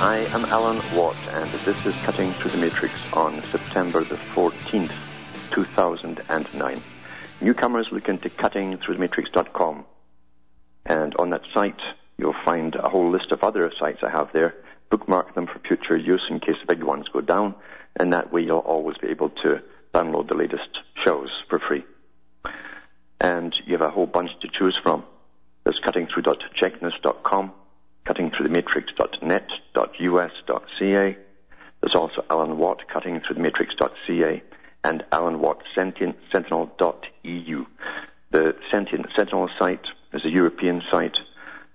I am Alan Watt, and this is Cutting Through the Matrix on September the 14th, 2009. Newcomers look into cuttingthroughthematrix.com, and on that site you'll find a whole list of other sites I have there. Bookmark them for future use in case the big ones go down, and that way you'll always be able to download the latest shows for free. And you have a whole bunch to choose from. There's cuttingthrough.checkness.com, cuttingthroughthematrix.net.us.ca. There's also Alan Watt, cuttingthroughthematrix.ca, and Alan Watt, Sentinel.eu. The Sentient Sentinel site is a European site.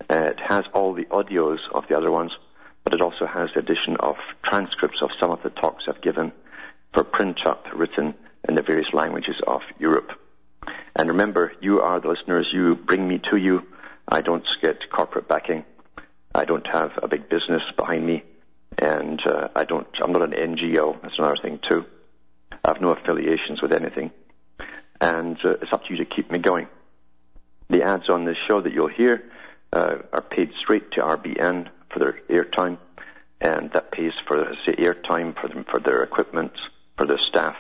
Uh, it has all the audios of the other ones, but it also has the addition of transcripts of some of the talks I've given for print up written in the various languages of Europe. And remember, you are the listeners. You bring me to you. I don't get corporate backing. I don't have a big business behind me, and uh, I don't. I'm not an NGO. That's another thing too. I have no affiliations with anything, and uh, it's up to you to keep me going. The ads on this show that you'll hear uh, are paid straight to RBN for their airtime, and that pays for say airtime for them for their equipment, for their staff,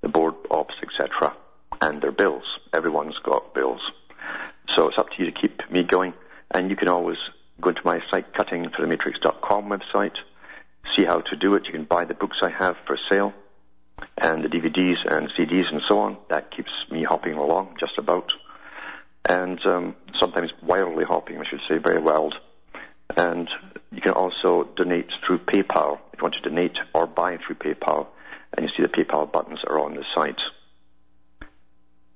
the board ops, etc., and their bills. Everyone's got bills, so it's up to you to keep me going. And you can always go to my site, cuttingthroughthematrix.com website, see how to do it. You can buy the books I have for sale, and the DVDs and CDs and so on. That keeps me hopping along just about, and um, sometimes wildly hopping, I should say, very wild. And you can also donate through PayPal if you want to donate or buy through PayPal. And you see the PayPal buttons are on the site.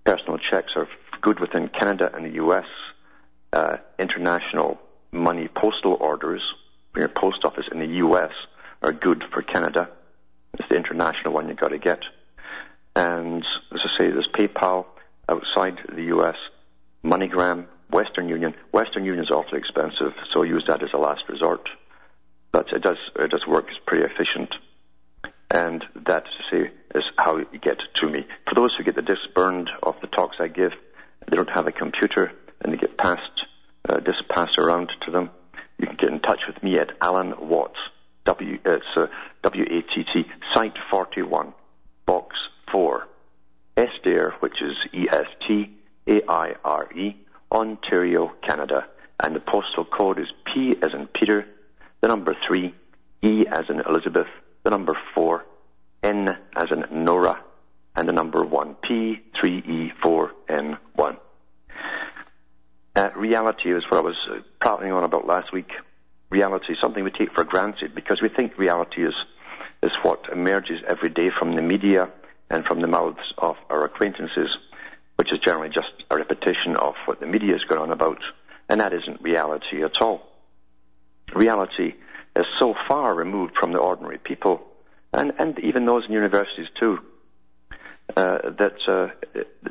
Personal checks are good within Canada and the US. Uh, international money postal orders your post office in the US are good for Canada. It's the international one you've got to get. And as I say, there's PayPal outside the US, MoneyGram, Western Union. Western Union is awfully expensive, so use that as a last resort. But it does it does work. It's pretty efficient, and that to say is how you get to me. For those who get the disc burned off the talks I give, they don't have a computer and they get passed uh, disc passed around to them. You can get in touch with me at Alan Watts. W it's uh, W A T T Site 41, Box 4, Estaire, which is E S T A I R E. Ontario, Canada, and the postal code is P as in Peter, the number 3, E as in Elizabeth, the number 4, N as in Nora, and the number 1, P3E4N1. Uh, reality is what I was uh, prattling on about last week. Reality is something we take for granted because we think reality is, is what emerges every day from the media and from the mouths of our acquaintances which is generally just a repetition of what the media is going on about, and that isn't reality at all. Reality is so far removed from the ordinary people, and, and even those in universities too, uh, that uh,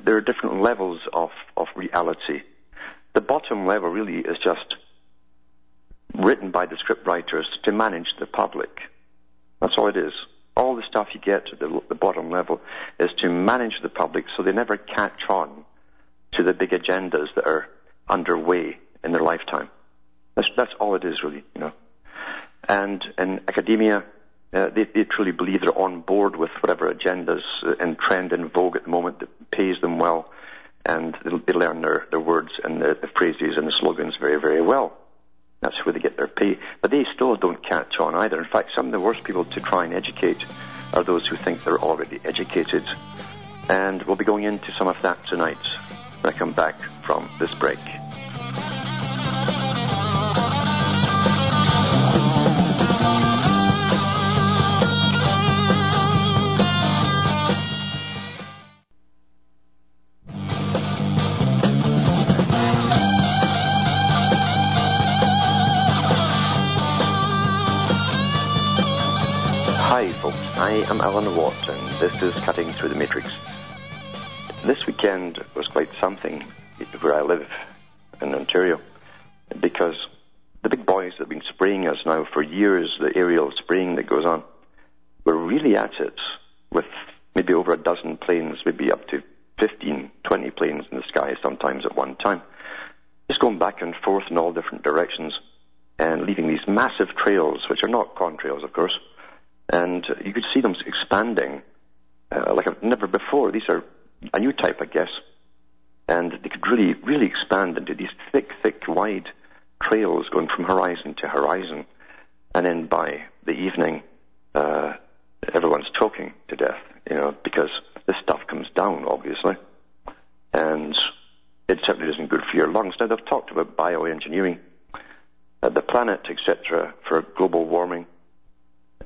there are different levels of, of reality. The bottom level really is just written by the script writers to manage the public. That's all it is all the stuff you get at the, the bottom level is to manage the public so they never catch on to the big agendas that are underway in their lifetime. That's, that's all it is, really, you know. And in academia, uh, they, they truly believe they're on board with whatever agendas and trend in vogue at the moment that pays them well, and they, learn their, their words and the, the phrases and the slogans very, very well. That's where they get their pay. But they still don't catch on either. In fact, some of the worst people to try and educate are those who think they're already educated. And we'll be going into some of that tonight when I come back from this break. Is Cutting Through the Matrix. This weekend was quite something where I live in Ontario because the big boys that have been spraying us now for years, the aerial spraying that goes on, we're really at it with maybe over a dozen planes, maybe up to 15, 20 planes in the sky sometimes at one time. Just going back and forth in all different directions and leaving these massive trails, which are not contrails, of course. And you could see them expanding uh, like I've never before. These are a new type, I guess. And they could really, really expand into these thick, thick, wide trails going from horizon to horizon. And then by the evening, uh, everyone's choking to death, you know, because this stuff comes down, obviously. And it certainly isn't good for your lungs. Now, they've talked about bioengineering uh, the planet, etc., for global warming.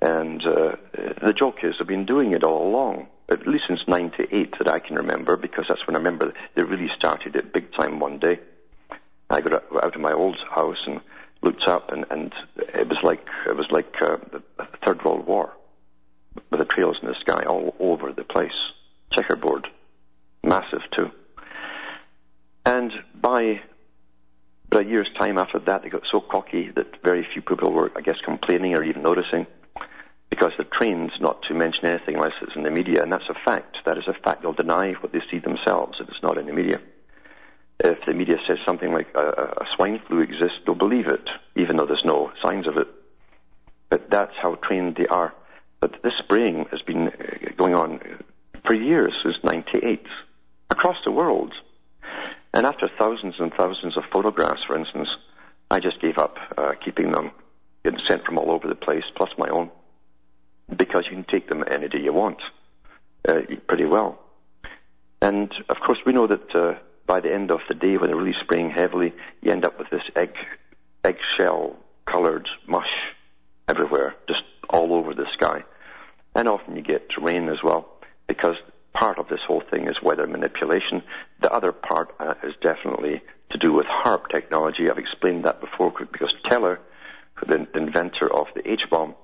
And uh, the joke is they've been doing it all along, at least since 98 that I can remember, because that's when I remember they really started it big time one day. I got out of my old house and looked up, and, and it was like it was like uh, the Third World War, with the trails in the sky all over the place, checkerboard, massive too. And by a year's time after that, they got so cocky that very few people were, I guess, complaining or even noticing because they're trained not to mention anything unless it's in the media, and that's a fact. That is a fact. They'll deny what they see themselves if it's not in the media. If the media says something like a, a swine flu exists, they'll believe it, even though there's no signs of it. But that's how trained they are. But this spraying has been uh, going on for years, since 98, across the world. And after thousands and thousands of photographs, for instance, I just gave up uh, keeping them, getting sent from all over the place, plus my own, because you can take them any day you want, uh, pretty well. And of course, we know that uh, by the end of the day, when they're really spraying heavily, you end up with this egg, eggshell coloured mush everywhere, just all over the sky. And often you get rain as well, because part of this whole thing is weather manipulation. The other part uh, is definitely to do with HAARP technology. I've explained that before because Teller, the inventor of the H-bomb,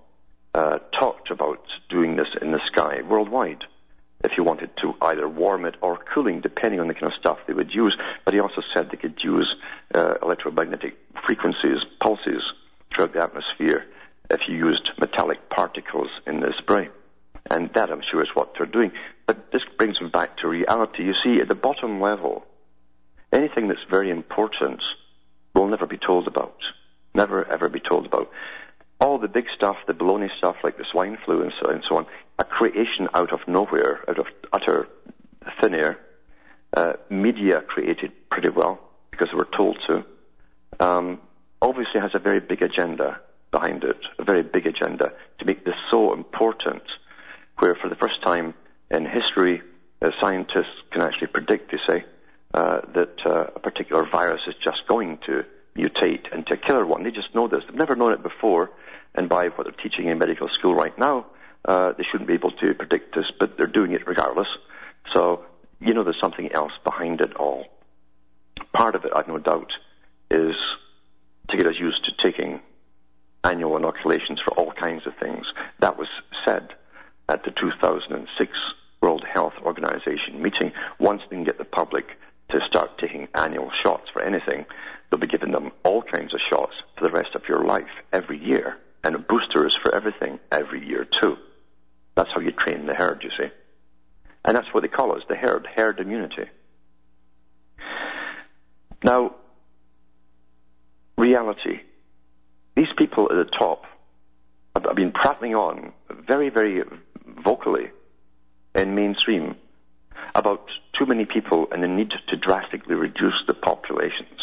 uh, talked about doing this in the sky worldwide if you wanted to either warm it or cooling, depending on the kind of stuff they would use. But he also said they could use uh, electromagnetic frequencies, pulses throughout the atmosphere if you used metallic particles in the spray. And that, I'm sure, is what they're doing. But this brings me back to reality. You see, at the bottom level, anything that's very important will never be told about. Never, ever be told about. All the big stuff, the baloney stuff like the swine flu and so, and so on, a creation out of nowhere, out of utter thin air. Uh, media created pretty well because they were told to. Um, obviously has a very big agenda behind it, a very big agenda to make this so important where for the first time in history, uh, scientists can actually predict, they say, uh, that uh, a particular virus is just going to mutate into a killer one. They just know this. They've never known it before, and by what they're teaching in medical school right now, uh, they shouldn't be able to predict this, but they're doing it regardless. So, you know, there's something else behind it all. Part of it, I've no doubt, is to get us used to taking annual inoculations for all kinds of things. That was said at the 2006 World Health Organization meeting, once they can get the public to start taking annual shots for anything, they'll be giving them all kinds of shots for the rest of your life every year, and boosters for everything every year too. That's how you train the herd, you see. And that's what they call us, the herd, herd immunity. Now, reality. These people at the top have been prattling on very, very vocally in mainstream about too many people and the need to drastically reduce the populations.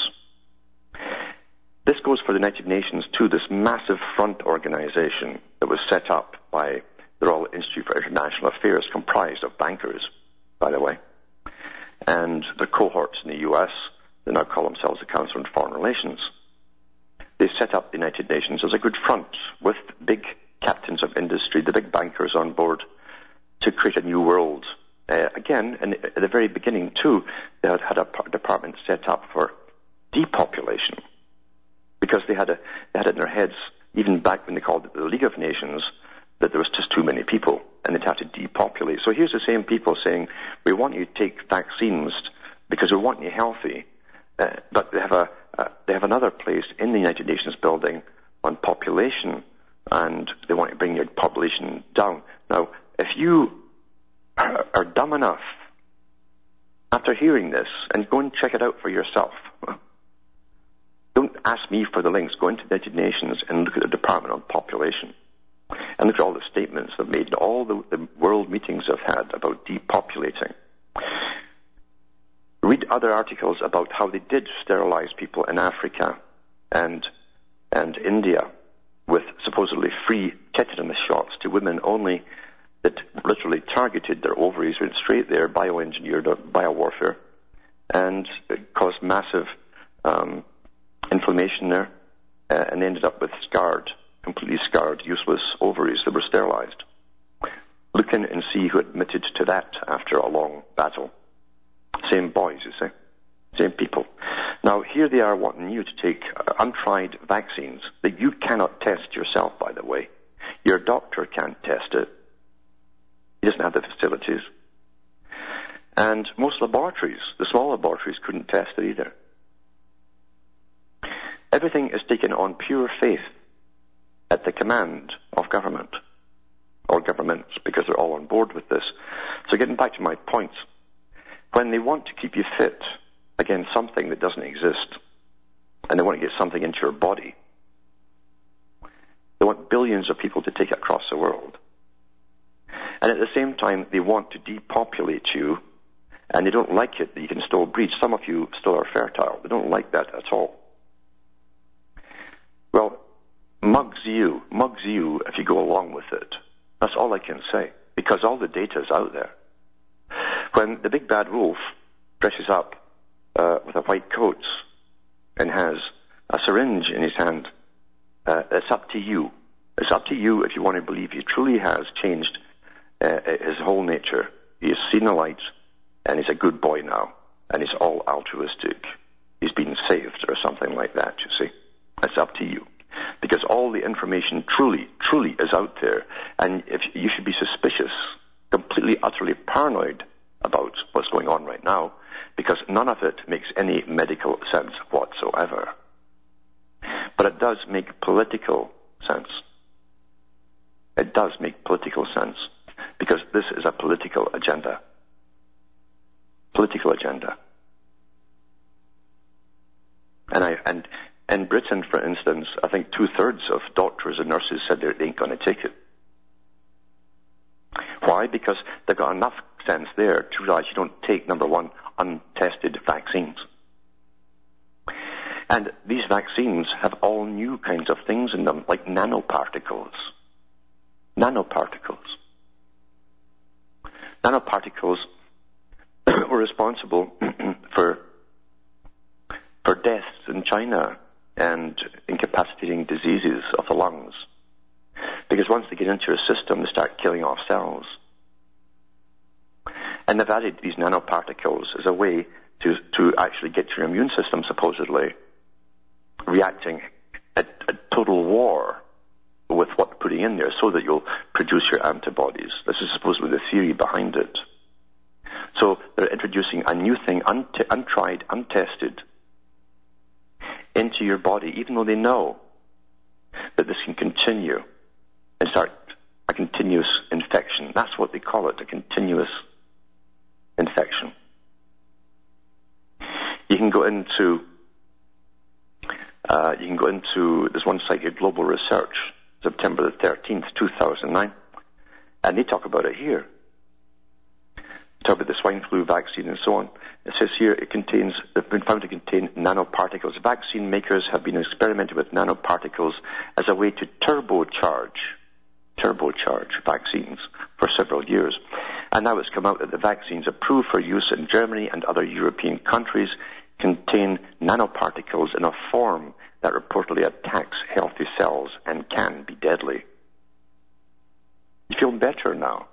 This goes for the United Nations too, this massive front organization that was set up by the Royal Institute for International Affairs, comprised of bankers, by the way, and the cohorts in the US, they now call themselves the Council on Foreign Relations. They set up the United Nations as a good front with big captains of industry, the big bankers on board, to create a new world. Uh, again, at the very beginning too, they had had a department set up for depopulation because they had a, they had it in their heads even back when they called it the League of Nations that there was just too many people and they'd have to depopulate. So here's the same people saying, we want you to take vaccines because we want you healthy, uh, but they have, a, uh, they have another place in the United Nations building on population and they want to bring your population down. Now, if you are dumb enough after hearing this, and go and check it out for yourself. Don't ask me for the links. Go into the United Nations and look at the Department on Population. And look at all the statements they've made, all the, the world meetings they've had about depopulating. Read other articles about how they did sterilize people in Africa and, and India with supposedly free tetanus shots to women only that literally targeted their ovaries, went straight there, bioengineered biowarfare, and it caused massive um, inflammation there, uh, and ended up with scarred, completely scarred, useless ovaries that were sterilized. Look in and see who admitted to that after a long battle. Same boys, you see. Same people. Now, here they are wanting you to take uh, untried vaccines that you cannot test yourself, by the way. Your doctor can't test it. He doesn't have the facilities. And most laboratories, the small laboratories, couldn't test it either. Everything is taken on pure faith at the command of government or governments because they're all on board with this. So getting back to my points, when they want to keep you fit against something that doesn't exist, and they want to get something into your body, they want billions of people to take it across the world. And at the same time, they want to depopulate you, and they don't like it that you can still breed. Some of you still are fertile. They don't like that at all. Well, mugs you, mugs you if you go along with it. That's all I can say, because all the data is out there. When the big bad wolf dresses up uh, with a white coat and has a syringe in his hand, uh, it's up to you. It's up to you if you want to believe he truly has changed uh, his whole nature. He has seen the light, and he's a good boy now, and he's all altruistic. He's been saved, or something like that, you see. It's up to you. Because all the information truly, truly is out there, and if you should be suspicious, completely, utterly paranoid about what's going on right now, because none of it makes any medical sense whatsoever. But it does make political sense. It does make political sense because this is a political agenda. Political agenda. And I and in Britain, for instance, I think two thirds of doctors and nurses said they ain't going to take it. Why? Because they've got enough sense there to realize you don't take number one untested vaccines. And these vaccines have all new kinds of things in them, like nanoparticles. Nanoparticles nanoparticles were responsible for for deaths in China and incapacitating diseases of the lungs. Because once they get into your system, they start killing off cells. And they've added these nanoparticles as a way to, to actually get your immune system supposedly reacting at, at total war with what they're putting in there so that you'll produce your antibodies. This is supposedly the theory behind it. So they're introducing a new thing, untried, untested, into your body, even though they know that this can continue and start a continuous infection. That's what they call it, a continuous infection. You can go into uh, you can go into there's one site here, Global Research, September the 13th, 2009. And they talk about it here. Talk about the swine flu vaccine and so on. It says here it contains, they've been found to contain nanoparticles. Vaccine makers have been experimenting with nanoparticles as a way to turbocharge, turbocharge vaccines for several years. And now it's come out that the vaccines approved for use in Germany and other European countries contain nanoparticles in a form that reportedly attacks healthy cells and can be deadly. You feel better now.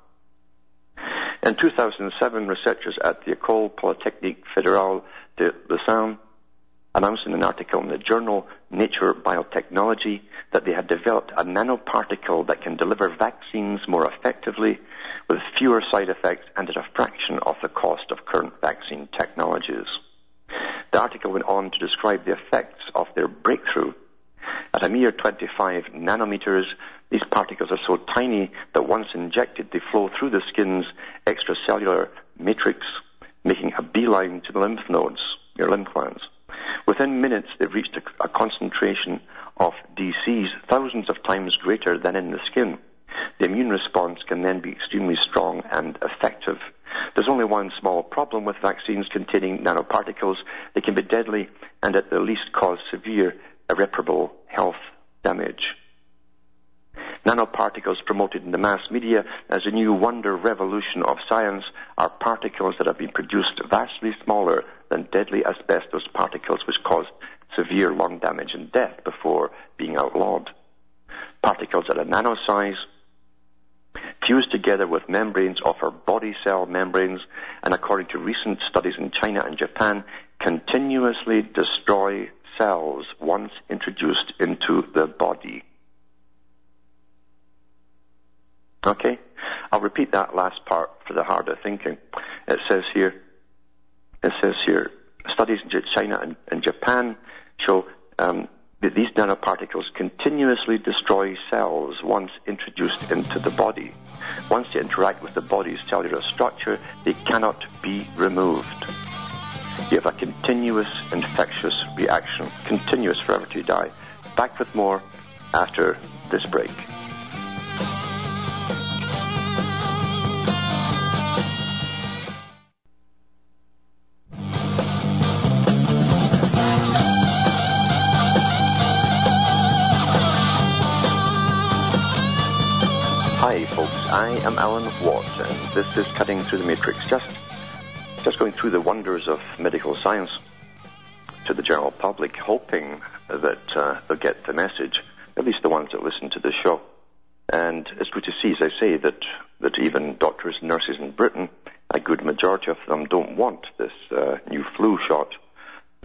In 2007, researchers at the École Polytechnique Fédérale de Lausanne announced in an article in the journal Nature Biotechnology that they had developed a nanoparticle that can deliver vaccines more effectively with fewer side effects and at a fraction of the cost of current vaccine technologies. The article went on to describe the effects of their breakthrough. At a mere 25 nanometers, these particles are so tiny that once injected, they flow through the skin's extracellular matrix, making a beeline to the lymph nodes, your lymph glands. Within minutes, they've reached a, a concentration of DCs thousands of times greater than in the skin. The immune response can then be extremely strong and effective. There's only one small problem with vaccines containing nanoparticles. They can be deadly and at the least cause severe, irreparable health damage. Nanoparticles promoted in the mass media as a new wonder revolution of science are particles that have been produced vastly smaller than deadly asbestos particles which caused severe lung damage and death before being outlawed. Particles at a nano size fused together with membranes of our body cell membranes, and according to recent studies in China and Japan, continuously destroy cells once introduced into the body. Okay? I'll repeat that last part for the harder thinking. It says here, it says here, studies in China and, and Japan show um, that these nanoparticles continuously destroy cells once introduced into the body. Once they interact with the body's cellular structure, they cannot be removed. You have a continuous infectious reaction, continuous forever to die. Back with more after this break. This is Cutting Through the Matrix. Just, just going through the wonders of medical science to the general public, hoping that uh, they'll get the message, at least the ones that listen to the show. And it's good to see, as I say, that, that even doctors and nurses in Britain, a good majority of them don't want this uh, new flu shot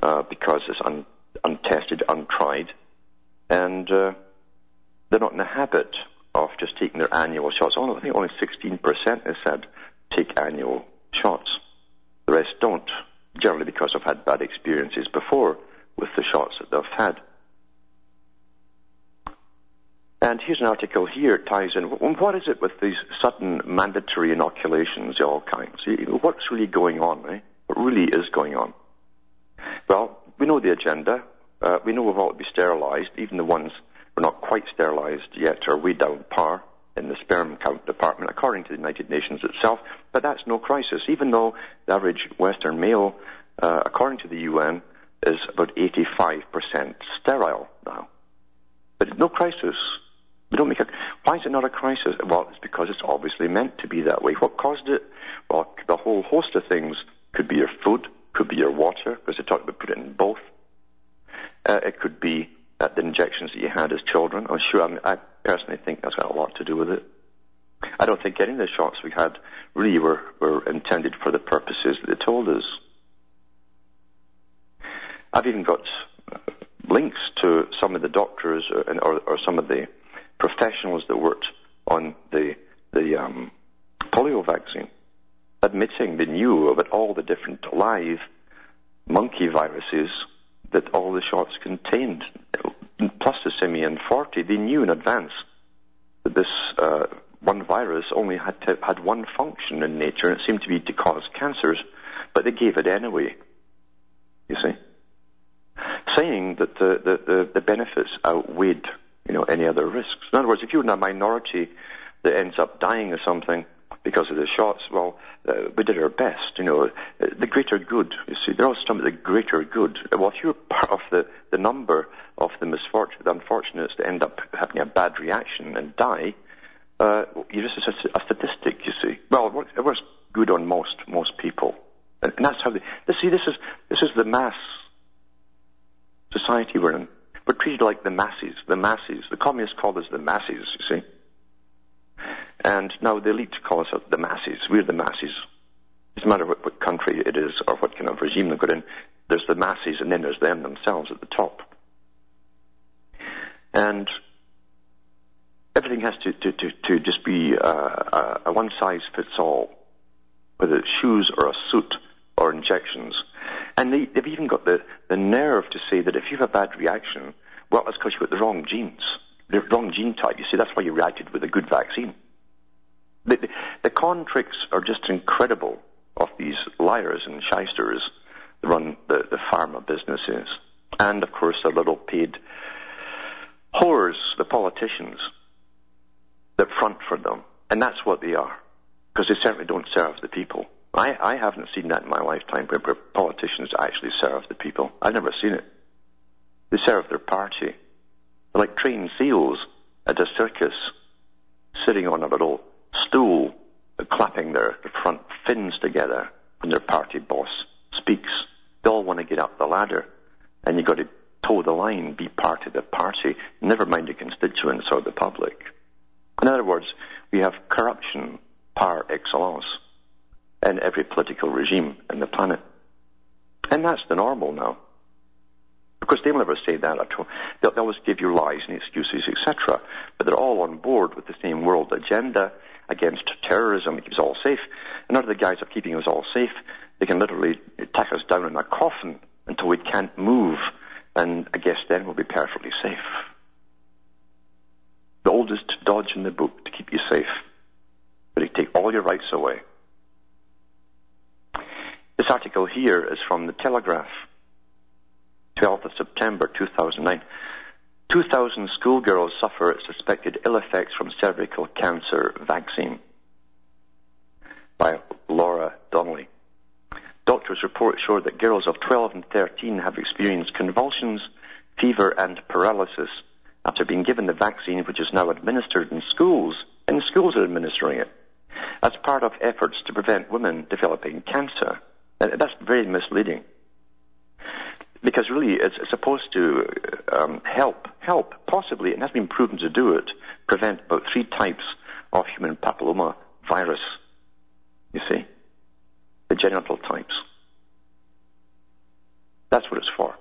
uh, because it's un- untested, untried, and uh, they're not in the habit of just taking their annual shots. Only, I think only 16% has said take annual shots. The rest don't, generally because they've had bad experiences before with the shots that they've had. And here's an article here ties in. What is it with these sudden mandatory inoculations of all kinds? What's really going on? Eh? What really is going on? Well, we know the agenda. Uh, we know we've all to be sterilized, even the ones we're not quite sterilized yet, or way down par in the sperm count department, according to the United Nations itself. But that's no crisis, even though the average Western male, uh, according to the UN, is about 85% sterile now. But no crisis. We don't make a. Why is it not a crisis? Well, it's because it's obviously meant to be that way. What caused it? Well, the whole host of things could be your food, could be your water, because they talk about putting it in both. Uh, it could be uh, the injections that you had as children. I'm sure, I, personally think that's got a lot to do with it. I don't think any of the shots we had really were, were intended for the purposes that they told us. I've even got links to some of the doctors or, or, or some of the professionals that worked on the the um, polio vaccine, admitting they knew about all the different live monkey viruses that all the shots contained, plus the simian 40, they knew in advance that this uh, one virus only had to, had one function in nature, and it seemed to be to cause cancers, but they gave it anyway. You see, saying that the the, the, the benefits outweighed you know any other risks. In other words, if you're in a minority that ends up dying of something because of the shots, well, uh, we did our best. You know, the greater good. You see, they're always talking about the greater good. Well, if you're part of the, the number of the misfortunate, the unfortunates that end up having a bad reaction and die, uh, you're just a, a statistic. You see, well, it works, it works good on most most people, and, and that's how they. See, this is this is the mass society we're in. We're treated like the masses, the masses. The communists call us the masses. You see. And now the elite call us the masses. We're the masses. It doesn't matter what, what country it is or what kind of regime they're in. There's the masses and then there's them themselves at the top. And everything has to, to, to, to just be uh, a one size fits all, whether it's shoes or a suit or injections. And they, they've even got the, the nerve to say that if you have a bad reaction, well, it's because you've got the wrong genes, the wrong gene type. You see, that's why you reacted with a good vaccine. The, the, con tricks are just incredible of these liars and shysters that run the, the pharma businesses. And, of course, the little paid whores, the politicians, that front for them. And that's what they are. Because they certainly don't serve the people. I, I haven't seen that in my lifetime where, where politicians actually serve the people. I've never seen it. They serve their party. They're like trained seals at a circus, sitting on a little stool, uh, clapping their front fins together when their party boss speaks. They all want to get up the ladder, and you've got to toe the line, be part of the party, never mind the constituents or the public. In other words, we have corruption par excellence in every political regime in the planet. And that's the normal now. Because they'll never say that at all. They'll always give you lies and excuses, etc. But they're all on board with the same world agenda against terrorism, It keeps us all safe. And under the guise of keeping us all safe, they can literally tack us down in a coffin until we can't move. And I guess then we'll be perfectly safe. The oldest dodge in the book to keep you safe. But it take all your rights away. This article here is from the Telegraph, 12th of September 2009. 2,000 schoolgirls suffer suspected ill effects from cervical cancer vaccine by Laura Donnelly. Doctors' reports show that girls of 12 and 13 have experienced convulsions, fever, and paralysis after being given the vaccine, which is now administered in schools, and schools are administering it, as part of efforts to prevent women developing cancer. And that's very misleading. Because really, it's supposed to um, help, help, possibly, and has been proven to do it, prevent about three types of human papilloma virus. You see? The genital types. That's what it's for.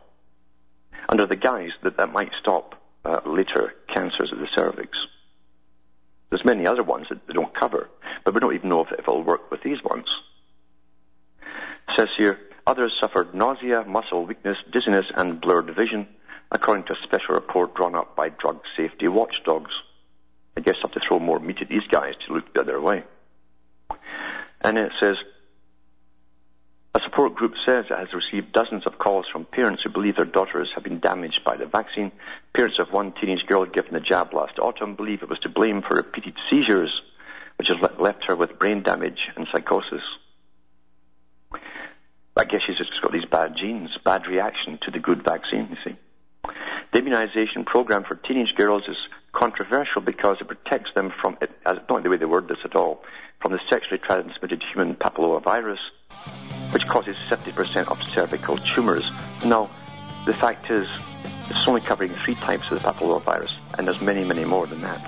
Under the guise that that might stop uh, later cancers of the cervix. There's many other ones that they don't cover, but we don't even know if it'll work with these ones. It says here, others suffered nausea, muscle weakness, dizziness, and blurred vision, according to a special report drawn up by drug safety watchdogs. I guess I have to throw more meat at these guys to look the other way. And it says, a support group says it has received dozens of calls from parents who believe their daughters have been damaged by the vaccine. Parents of one teenage girl given the jab last autumn believe it was to blame for repeated seizures, which has left her with brain damage and psychosis. I guess she's just got these bad genes, bad reaction to the good vaccine, you see. The immunization program for teenage girls is controversial because it protects them from, it, not the way they word this at all, from the sexually transmitted human papillomavirus, which causes 70% of cervical tumors. Now, the fact is, it's only covering three types of the papillomavirus, and there's many, many more than that.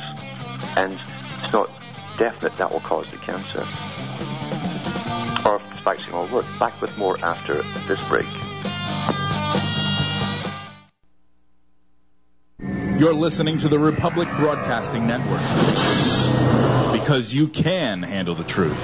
And it's not definite that will cause the cancer. Or if this vaccine will work. Back with more after this break. You're listening to the Republic Broadcasting Network because you can handle the truth.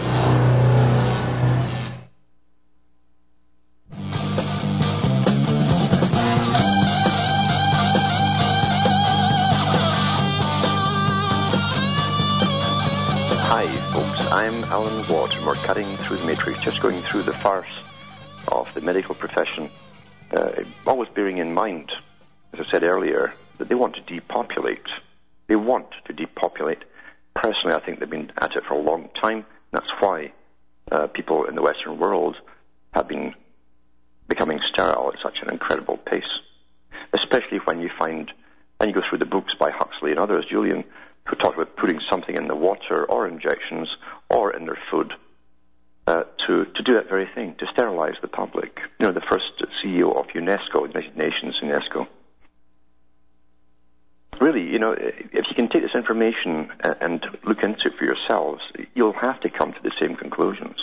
Hi, folks. I'm Alan Watt, and we're cutting through the matrix, just going through the farce of the medical profession. Uh, always bearing in mind, as I said earlier, that they want to depopulate. They want to depopulate. Personally, I think they've been at it for a long time. That's why uh, people in the Western world have been becoming sterile at such an incredible pace. Especially when you find, and you go through the books by Huxley and others, Julian, who talk about putting something in the water or injections or in their food uh, to, to do that very thing, to sterilize the public. You know, the first CEO of UNESCO, United Nations UNESCO. Really, you know, if you can take this information and look into it for yourselves, you'll have to come to the same conclusions.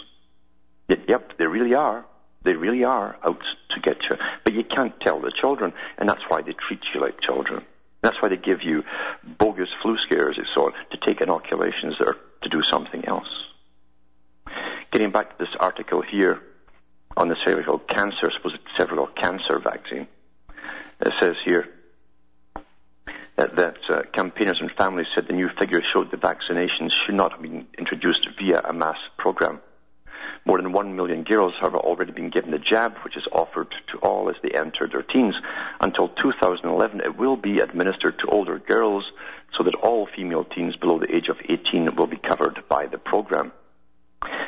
Yep, they really are. They really are out to get you. But you can't tell the children, and that's why they treat you like children. That's why they give you bogus flu scares and so on to take inoculations are to do something else. Getting back to this article here on the cervical cancer, supposed cervical cancer vaccine, it says here that, uh, campaigners and families said the new figures showed the vaccinations should not have been introduced via a mass program. More than one million girls have already been given the jab, which is offered to all as they enter their teens. Until 2011, it will be administered to older girls so that all female teens below the age of 18 will be covered by the program.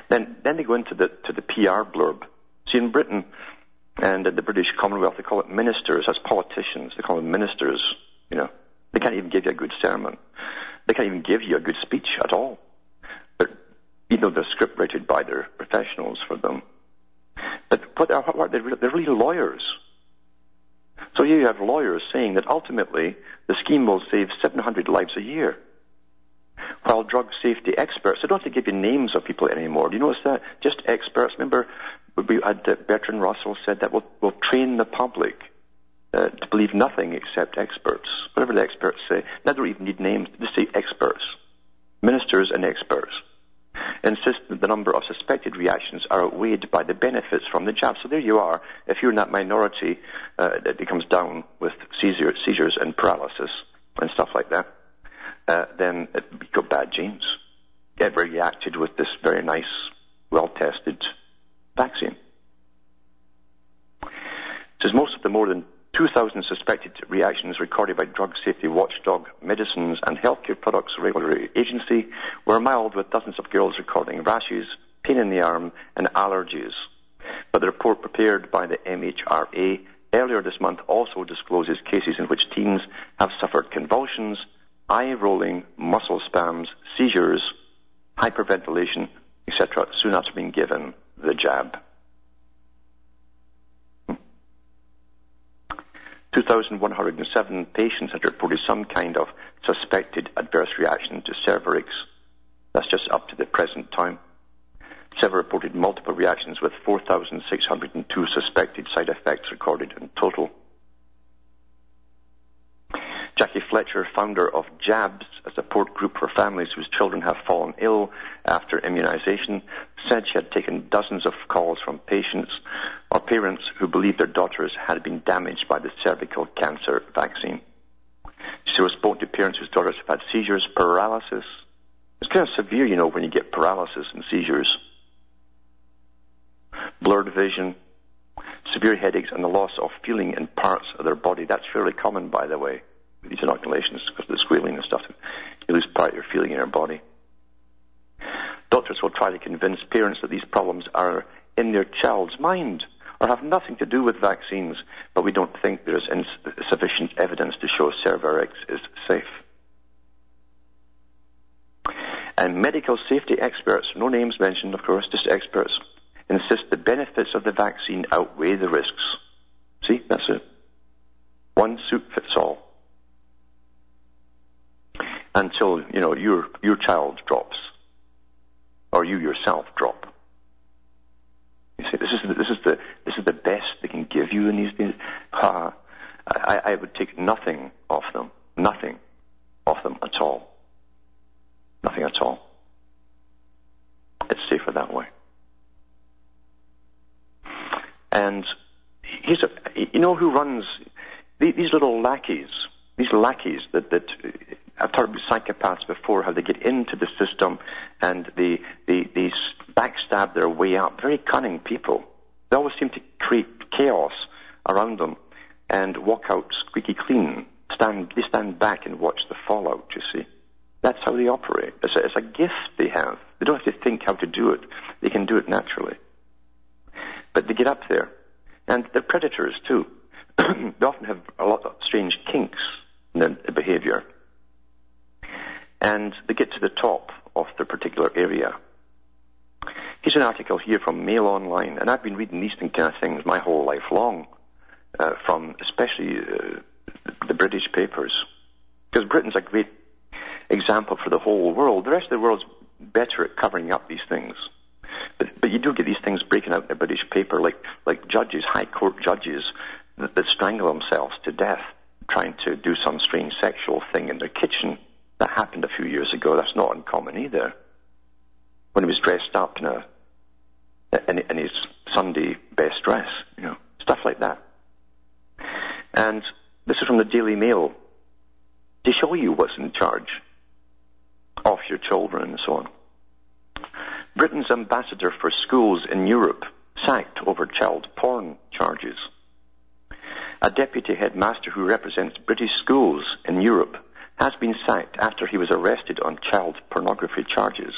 Then, then they go into the, to the PR blurb. See, in Britain and in the British Commonwealth, they call it ministers as politicians. They call them ministers, you know. They can't even give you a good sermon. They can't even give you a good speech at all But even though they're script rated by their professionals for them. But what are, what are they, they're really lawyers. So here you have lawyers saying that ultimately the scheme will save 700 lives a year. While drug safety experts, they don't have to give you names of people anymore. Do you notice that? Just experts. Remember, we had uh, Bertrand Russell said that we'll, we'll train the public uh, to believe nothing except experts. Whatever the experts say. Now they don't even need names. Just say experts. Ministers and experts insist that the number of suspected reactions are outweighed by the benefits from the jab. So there you are. If you're in that minority uh, that comes down with seizure, seizures and paralysis and stuff like that, uh, then you've got bad genes. Get reacted with this very nice, well-tested vaccine. Says most of the more than 2,000 suspected reactions recorded by drug safety watchdog Medicines and Healthcare Products Regulatory Agency were mild, with dozens of girls recording rashes, pain in the arm, and allergies. But the report prepared by the MHRA earlier this month also discloses cases in which teens have suffered convulsions, eye rolling, muscle spasms, seizures, hyperventilation, etc., soon after being given the jab. 2,107 patients had reported some kind of suspected adverse reaction to Cervarix. That's just up to the present time. Several reported multiple reactions with 4,602 suspected side effects recorded in total. Jackie Fletcher, founder of JABS, a support group for families whose children have fallen ill after immunization, said she had taken dozens of calls from patients or parents who believed their daughters had been damaged by the cervical cancer vaccine. She was spoke to parents whose daughters have had seizures, paralysis. It's kind of severe, you know, when you get paralysis and seizures. Blurred vision, severe headaches, and the loss of feeling in parts of their body. That's fairly common, by the way, with these inoculations because of the squealing and stuff. You lose part of your feeling in your body. Doctors will try to convince parents that these problems are in their child's mind or have nothing to do with vaccines, but we don't think there is sufficient evidence to show Cervarix is safe. And medical safety experts, no names mentioned, of course, just experts, insist the benefits of the vaccine outweigh the risks. See, that's it. One suit fits all. Until, you know, your, your child drops or you yourself drop. You see, this is the, this is the this is the best they can give you in these days. Uh, I, I would take nothing off them, nothing off them at all, nothing at all. It's safer that way. And a, you know who runs these little lackeys, these lackeys that that I've talked about psychopaths before, how they get into the system and they, they, they backstab their way out. Very cunning people. They always seem to create chaos around them and walk out squeaky clean. Stand, they stand back and watch the fallout, you see. That's how they operate. It's a, it's a gift they have. They don't have to think how to do it. They can do it naturally. But they get up there. And they're predators, too. they often have a lot of strange kinks in their behavior and they get to the top of their particular area. Here's an article here from Mail Online, and I've been reading these kind of things my whole life long, uh, from especially uh, the British papers, because Britain's a great example for the whole world. The rest of the world's better at covering up these things. But, but you do get these things breaking out in the British paper, like, like judges, high court judges, that, that strangle themselves to death trying to do some strange sexual thing in their kitchen. That happened a few years ago. That's not uncommon either. When he was dressed up in a in, in his Sunday best dress, you know, stuff like that. And this is from the Daily Mail to show you what's in charge of your children and so on. Britain's ambassador for schools in Europe sacked over child porn charges. A deputy headmaster who represents British schools in Europe has been sacked after he was arrested on child pornography charges.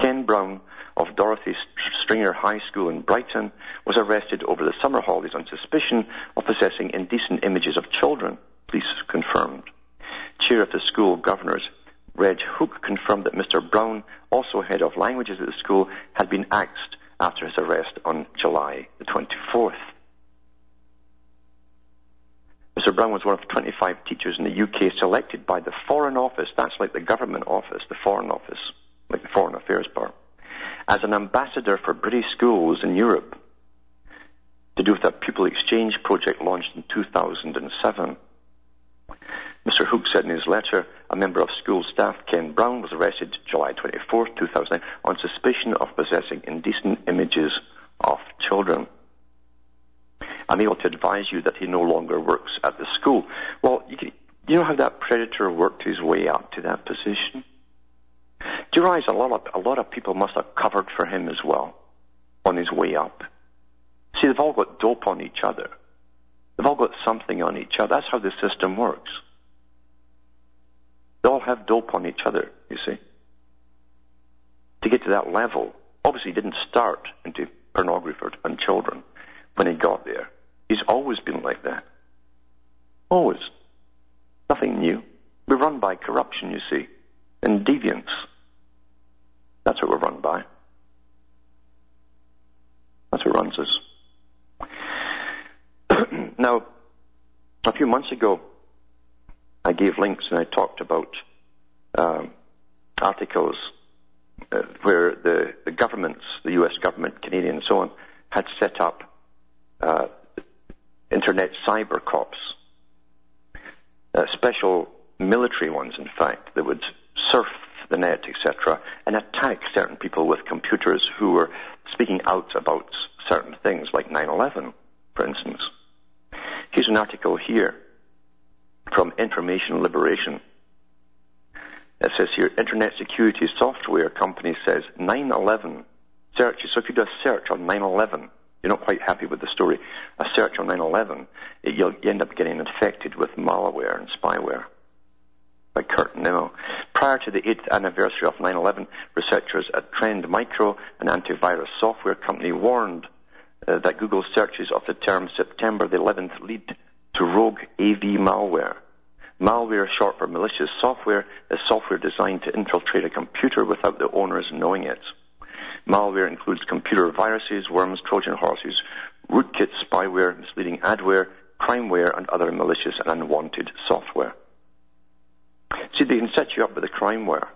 Ken Brown of Dorothy Stringer High School in Brighton was arrested over the summer holidays on suspicion of possessing indecent images of children, police confirmed. Chair of the school governors, Reg Hook, confirmed that Mr. Brown, also head of languages at the school, had been axed after his arrest on July the 24th. Mr. Brown was one of 25 teachers in the UK selected by the Foreign Office, that's like the government office, the Foreign Office, like the Foreign Affairs part, as an ambassador for British schools in Europe to do with a pupil exchange project launched in 2007. Mr. Hook said in his letter, a member of school staff, Ken Brown, was arrested July 24, 2009, on suspicion of possessing indecent images of children. I'm able to advise you that he no longer works at the school. Well, you, can, you know how that predator worked his way up to that position? Do you realize a lot of a lot of people must have covered for him as well on his way up? See, they've all got dope on each other. They've all got something on each other. That's how the system works. They all have dope on each other, you see. To get to that level, obviously he didn't start into pornography and children when he got there. He's always been like that. Always. Nothing new. We're run by corruption, you see, and deviance. That's what we're run by. That's what runs us. now, a few months ago, I gave links and I talked about um, articles uh, where the, the governments, the U.S. government, Canadian, and so on, had set up uh, internet cyber cops, uh, special military ones, in fact, that would surf the net, etc., and attack certain people with computers who were speaking out about certain things, like 9/11, for instance. Here's an article here from Information Liberation. It says here, Internet Security Software Company says 9/11 searches. So if you do a search on 9/11, you're not quite happy with the story. A search on 9/11, it, you'll, you end up getting infected with malware and spyware. By Kurt Nimmo. Prior to the 8th anniversary of 9/11, researchers at Trend Micro, an antivirus software company, warned uh, that Google searches of the term September the 11th lead to rogue AV malware. Malware, short for malicious software, is software designed to infiltrate a computer without the owners knowing it. Malware includes computer viruses, worms, Trojan horses, rootkits, spyware, misleading adware, crimeware, and other malicious and unwanted software. See, they can set you up with a crimeware.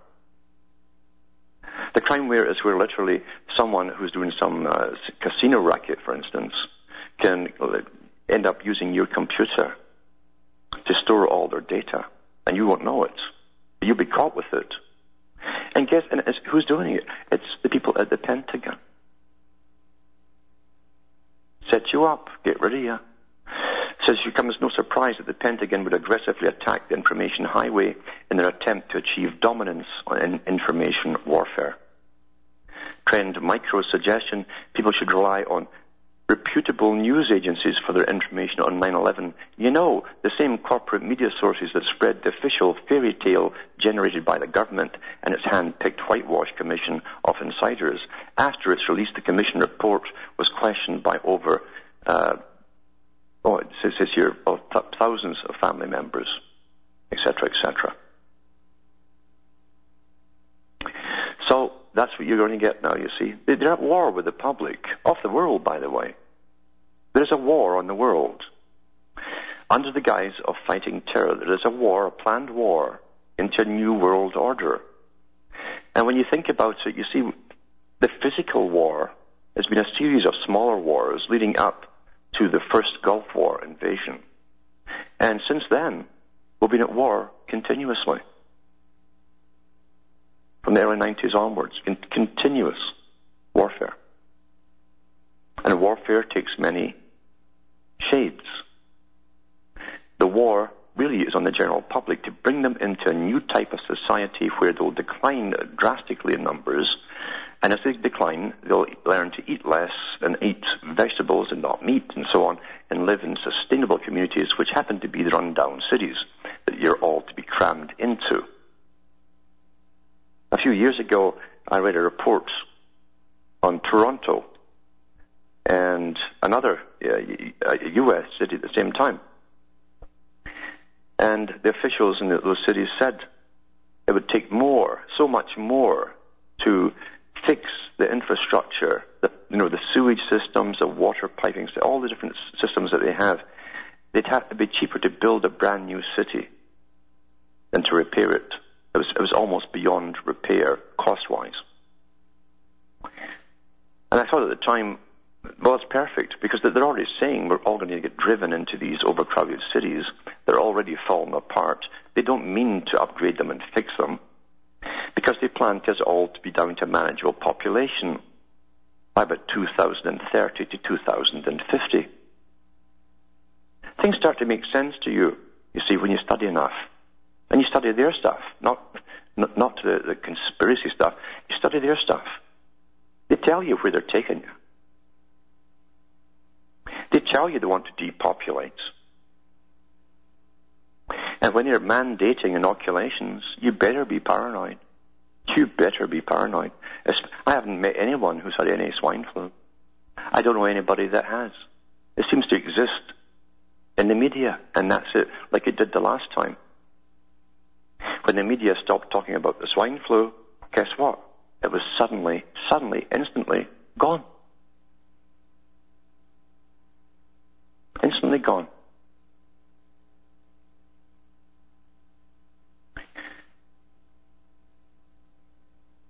The crimeware is where literally someone who's doing some uh, casino racket, for instance, can end up using your computer to store all their data, and you won't know it. You'll be caught with it. And guess and who's doing it? It's the people at the Pentagon. Set you up, get rid of you. Says it comes no surprise that the Pentagon would aggressively attack the information highway in their attempt to achieve dominance in information warfare. Trend micro suggestion people should rely on reputable news agencies for their information on 9-11. You know, the same corporate media sources that spread the official fairy tale generated by the government and its hand-picked whitewash commission of insiders. After its release, the commission report was questioned by over, uh, oh, it says here, of thousands of family members, etc., etc. So that's what you're going to get now, you see. They're at war with the public, of the world, by the way. There's a war on the world. Under the guise of fighting terror, there is a war, a planned war, into a new world order. And when you think about it, you see the physical war has been a series of smaller wars leading up to the first Gulf War invasion. And since then, we've been at war continuously. From the early 90s onwards, in continuous warfare. And warfare takes many shades. The war really is on the general public to bring them into a new type of society where they'll decline drastically in numbers. And as they decline, they'll learn to eat less and eat vegetables and not meat and so on and live in sustainable communities which happen to be the rundown cities that you're all to be crammed into. A few years ago, I read a report on Toronto and another uh, U.S. city at the same time. And the officials in those cities said it would take more, so much more, to fix the infrastructure, the, you know, the sewage systems, the water piping, all the different systems that they have. They'd have to be cheaper to build a brand new city than to repair it. It was, it was almost beyond repair cost-wise. And I thought at the time, well, it's perfect because they're already saying we're all going to get driven into these overcrowded cities. They're already falling apart. They don't mean to upgrade them and fix them because they plan us all to be down to manageable population by about 2030 to 2050. Things start to make sense to you, you see, when you study enough. And you study their stuff, not, not, not the, the conspiracy stuff. You study their stuff. They tell you where they're taking you. Tell you they want to depopulate. And when you're mandating inoculations, you better be paranoid. You better be paranoid. I haven't met anyone who's had any swine flu. I don't know anybody that has. It seems to exist in the media, and that's it, like it did the last time. When the media stopped talking about the swine flu, guess what? It was suddenly, suddenly, instantly gone. Instantly gone.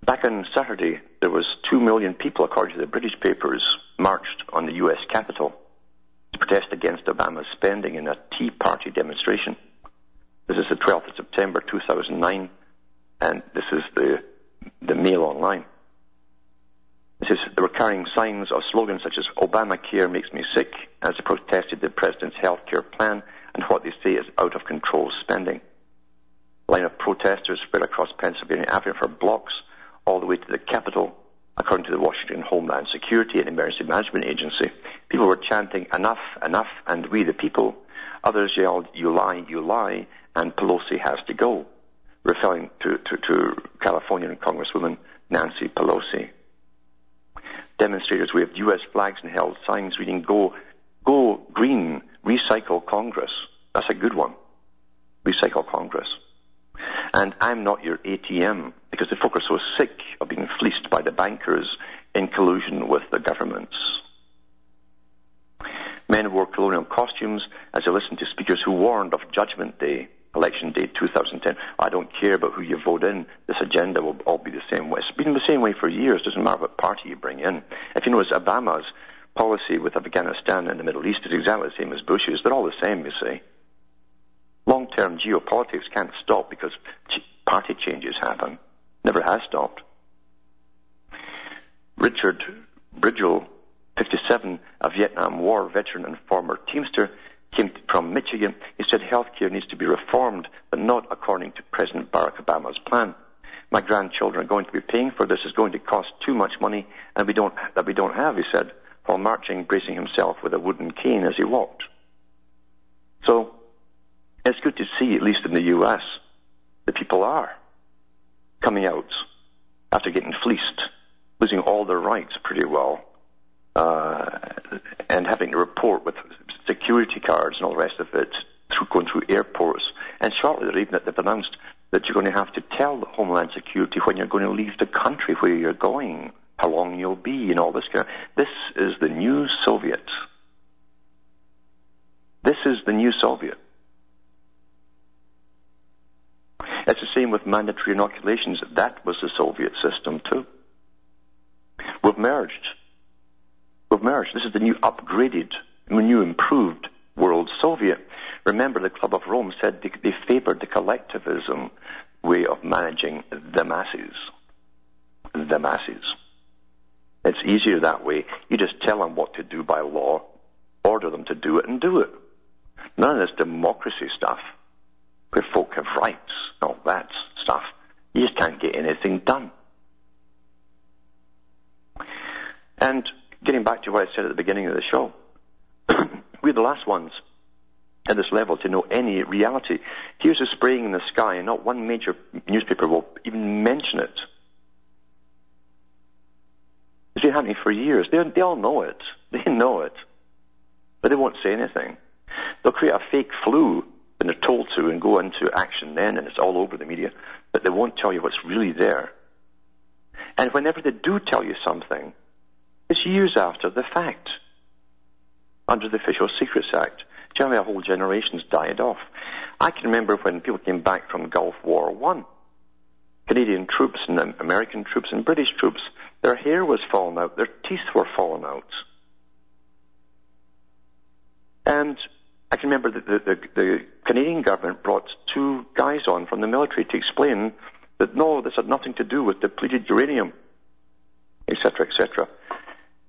Back on Saturday, there was two million people, according to the British papers, marched on the U.S. Capitol to protest against Obama's spending in a Tea Party demonstration. This is the 12th of September 2009, and this is the the Mail Online. It is the recurring signs of slogans such as Obamacare makes me sick as they protested the president's health care plan and what they say is out of control spending. A line of protesters spread across Pennsylvania Avenue for blocks all the way to the Capitol, according to the Washington Homeland Security and Emergency Management Agency. People were chanting, enough, enough, and we the people. Others yelled, you lie, you lie, and Pelosi has to go, referring to, to, to Californian Congresswoman Nancy Pelosi. Demonstrators waved U.S. flags and held signs reading, go, go green, recycle Congress. That's a good one. Recycle Congress. And I'm not your ATM because the folk are so sick of being fleeced by the bankers in collusion with the governments. Men wore colonial costumes as they listened to speakers who warned of Judgment Day, Election Day 2010. I don't care about who you vote in. This agenda will all be the same way. It's been the same way for years. It Doesn't matter what party you bring in. If you notice, Obama's policy with Afghanistan and the Middle East is exactly the same as Bush's. They're all the same, you see. Long-term geopolitics can't stop because party changes happen. Never has stopped. Richard Bridgell, 57, a Vietnam War veteran and former Teamster, came from Michigan. He said healthcare needs to be reformed, but not according to President Barack Obama's plan. My grandchildren are going to be paying for this. It's going to cost too much money, and we don't that we don't have. He said, while marching, bracing himself with a wooden cane as he walked. So it's good to see, at least in the U.S., the people are coming out after getting fleeced, losing all their rights pretty well, uh, and having to report with security cards and all the rest of it through going through airports. And shortly they're even they've announced that you're going to have to tell Homeland Security when you're going to leave the country where you're going, how long you'll be, and all this kind of. This is the new Soviet. This is the new Soviet. It's the same with mandatory inoculations. That was the Soviet system too. We've merged. We've merged. This is the new upgraded, new improved world Soviet. Remember the Club of Rome said they, they favored the collectivism way of managing the masses. The masses. It's easier that way. You just tell them what to do by law, order them to do it, and do it. None of this democracy stuff, where folk have rights, all that stuff. You just can't get anything done. And getting back to what I said at the beginning of the show, we're the last ones at this level to know any reality. Here's a spraying in the sky, and not one major newspaper will even mention it. It's been happening for years. They, they all know it. They know it. But they won't say anything. They'll create a fake flu when they're told to and go into action then, and it's all over the media, but they won't tell you what's really there. And whenever they do tell you something, it's years after the fact, under the Official Secrets Act. Generally, a whole generation's died off. I can remember when people came back from Gulf War One, Canadian troops and American troops and British troops their hair was falling out. Their teeth were falling out. And I can remember that the, the, the Canadian government brought two guys on from the military to explain that no, this had nothing to do with depleted uranium, etc., etc.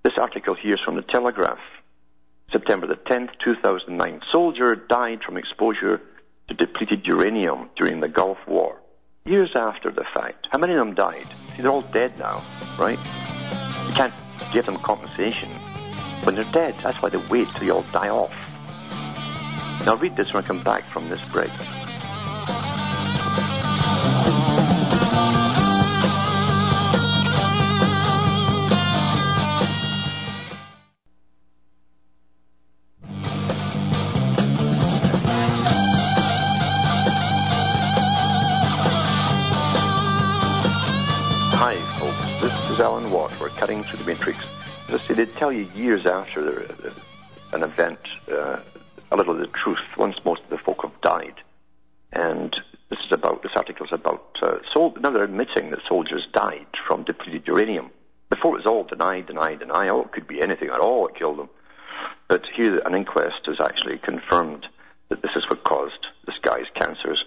This article here is from the Telegraph, September the 10th, 2009. Soldier died from exposure to depleted uranium during the Gulf War years after the fact. How many of them died? See, they're all dead now, right? You can't give them compensation when they're dead. That's why they wait till you all die off. Now read this when I come back from this break. Tell you years after an event uh, a little of the truth once most of the folk have died. And this is about this article is about uh, sol- now they're admitting that soldiers died from depleted uranium. Before it was all deny, deny, deny. Oh, it could be anything at all that killed them. But here, an inquest has actually confirmed that this is what caused this guy's cancers.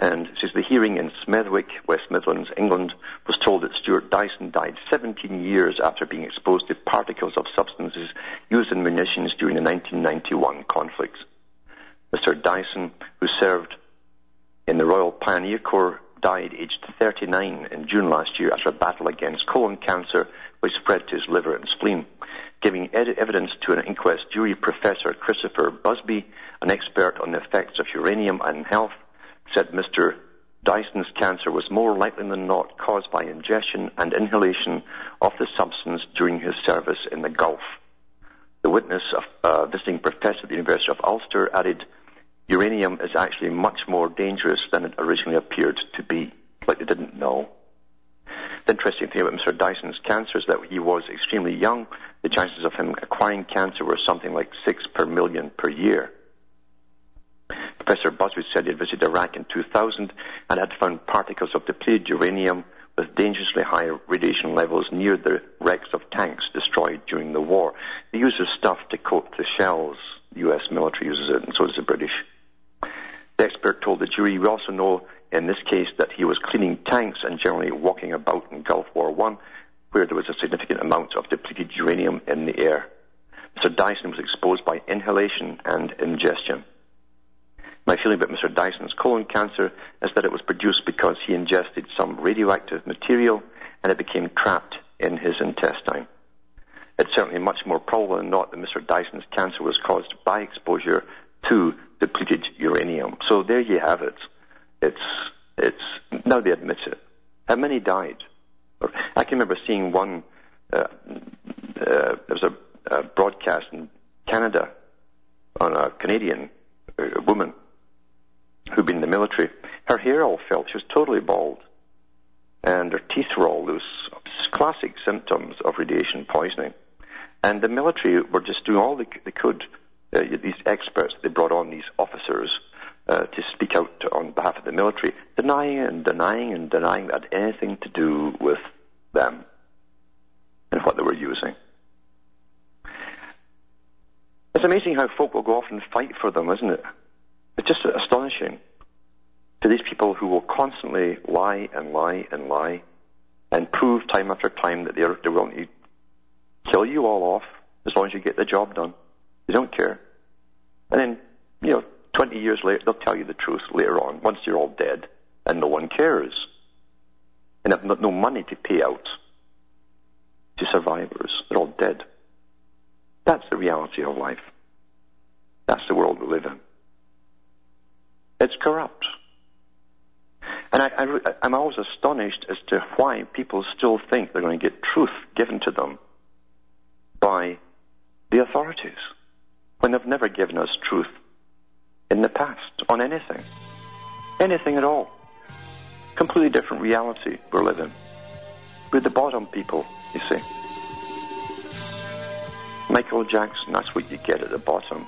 And it says the hearing in Smethwick, West Midlands, England, was told that Stuart Dyson died 17 years after being exposed to particles of substances used in munitions during the 1991 conflicts. Mr. Dyson, who served in the Royal Pioneer Corps, died aged 39 in June last year after a battle against colon cancer, which spread to his liver and spleen. Giving ed- evidence to an inquest jury, Professor Christopher Busby, an expert on the effects of uranium on health, said Mr. Dyson's cancer was more likely than not caused by ingestion and inhalation of the substance during his service in the Gulf. The witness, a uh, visiting professor at the University of Ulster, added, uranium is actually much more dangerous than it originally appeared to be, like they didn't know. The interesting thing about Mr. Dyson's cancer is that he was extremely young. The chances of him acquiring cancer were something like six per million per year. Professor Busby said he had visited Iraq in 2000 and had found particles of depleted uranium with dangerously high radiation levels near the wrecks of tanks destroyed during the war. They use this stuff to coat the shells. The US military uses it, and so does the British. The expert told the jury, we also know in this case that he was cleaning tanks and generally walking about in Gulf War One, where there was a significant amount of depleted uranium in the air. Mr. Dyson was exposed by inhalation and ingestion. My feeling about Mr. Dyson's colon cancer is that it was produced because he ingested some radioactive material and it became trapped in his intestine. It's certainly much more probable than not that Mr. Dyson's cancer was caused by exposure to depleted uranium. So there you have it. It's, it's, now they admit it. How many died? I can remember seeing one, uh, uh, there was a, a broadcast in Canada on a Canadian uh, woman who'd been in the military, her hair all fell. She was totally bald. And her teeth were all loose. Classic symptoms of radiation poisoning. And the military were just doing all they, they could. Uh, these experts, they brought on these officers uh, to speak out on behalf of the military, denying and denying and denying that had anything to do with them and what they were using. It's amazing how folk will go off and fight for them, isn't it? Just astonishing to these people who will constantly lie and lie and lie and prove time after time that they're, they're willing to kill you all off as long as you get the job done. They don't care. And then, you know, 20 years later, they'll tell you the truth later on, once you're all dead and no one cares. And have no money to pay out to survivors. They're all dead. That's the reality of life. That's the world we live in. It's corrupt. And I, I'm always astonished as to why people still think they're going to get truth given to them by the authorities when they've never given us truth in the past on anything. Anything at all. Completely different reality we're living. We're the bottom people, you see. Michael Jackson, that's what you get at the bottom.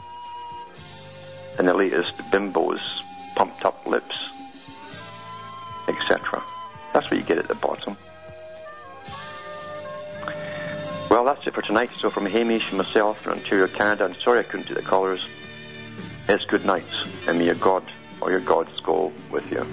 And the latest bimbos, pumped up lips, etc. That's what you get at the bottom. Well, that's it for tonight. So from Hamish and myself in Ontario, Canada, I'm sorry I couldn't do the callers. It's good night, and may your God or your gods go with you.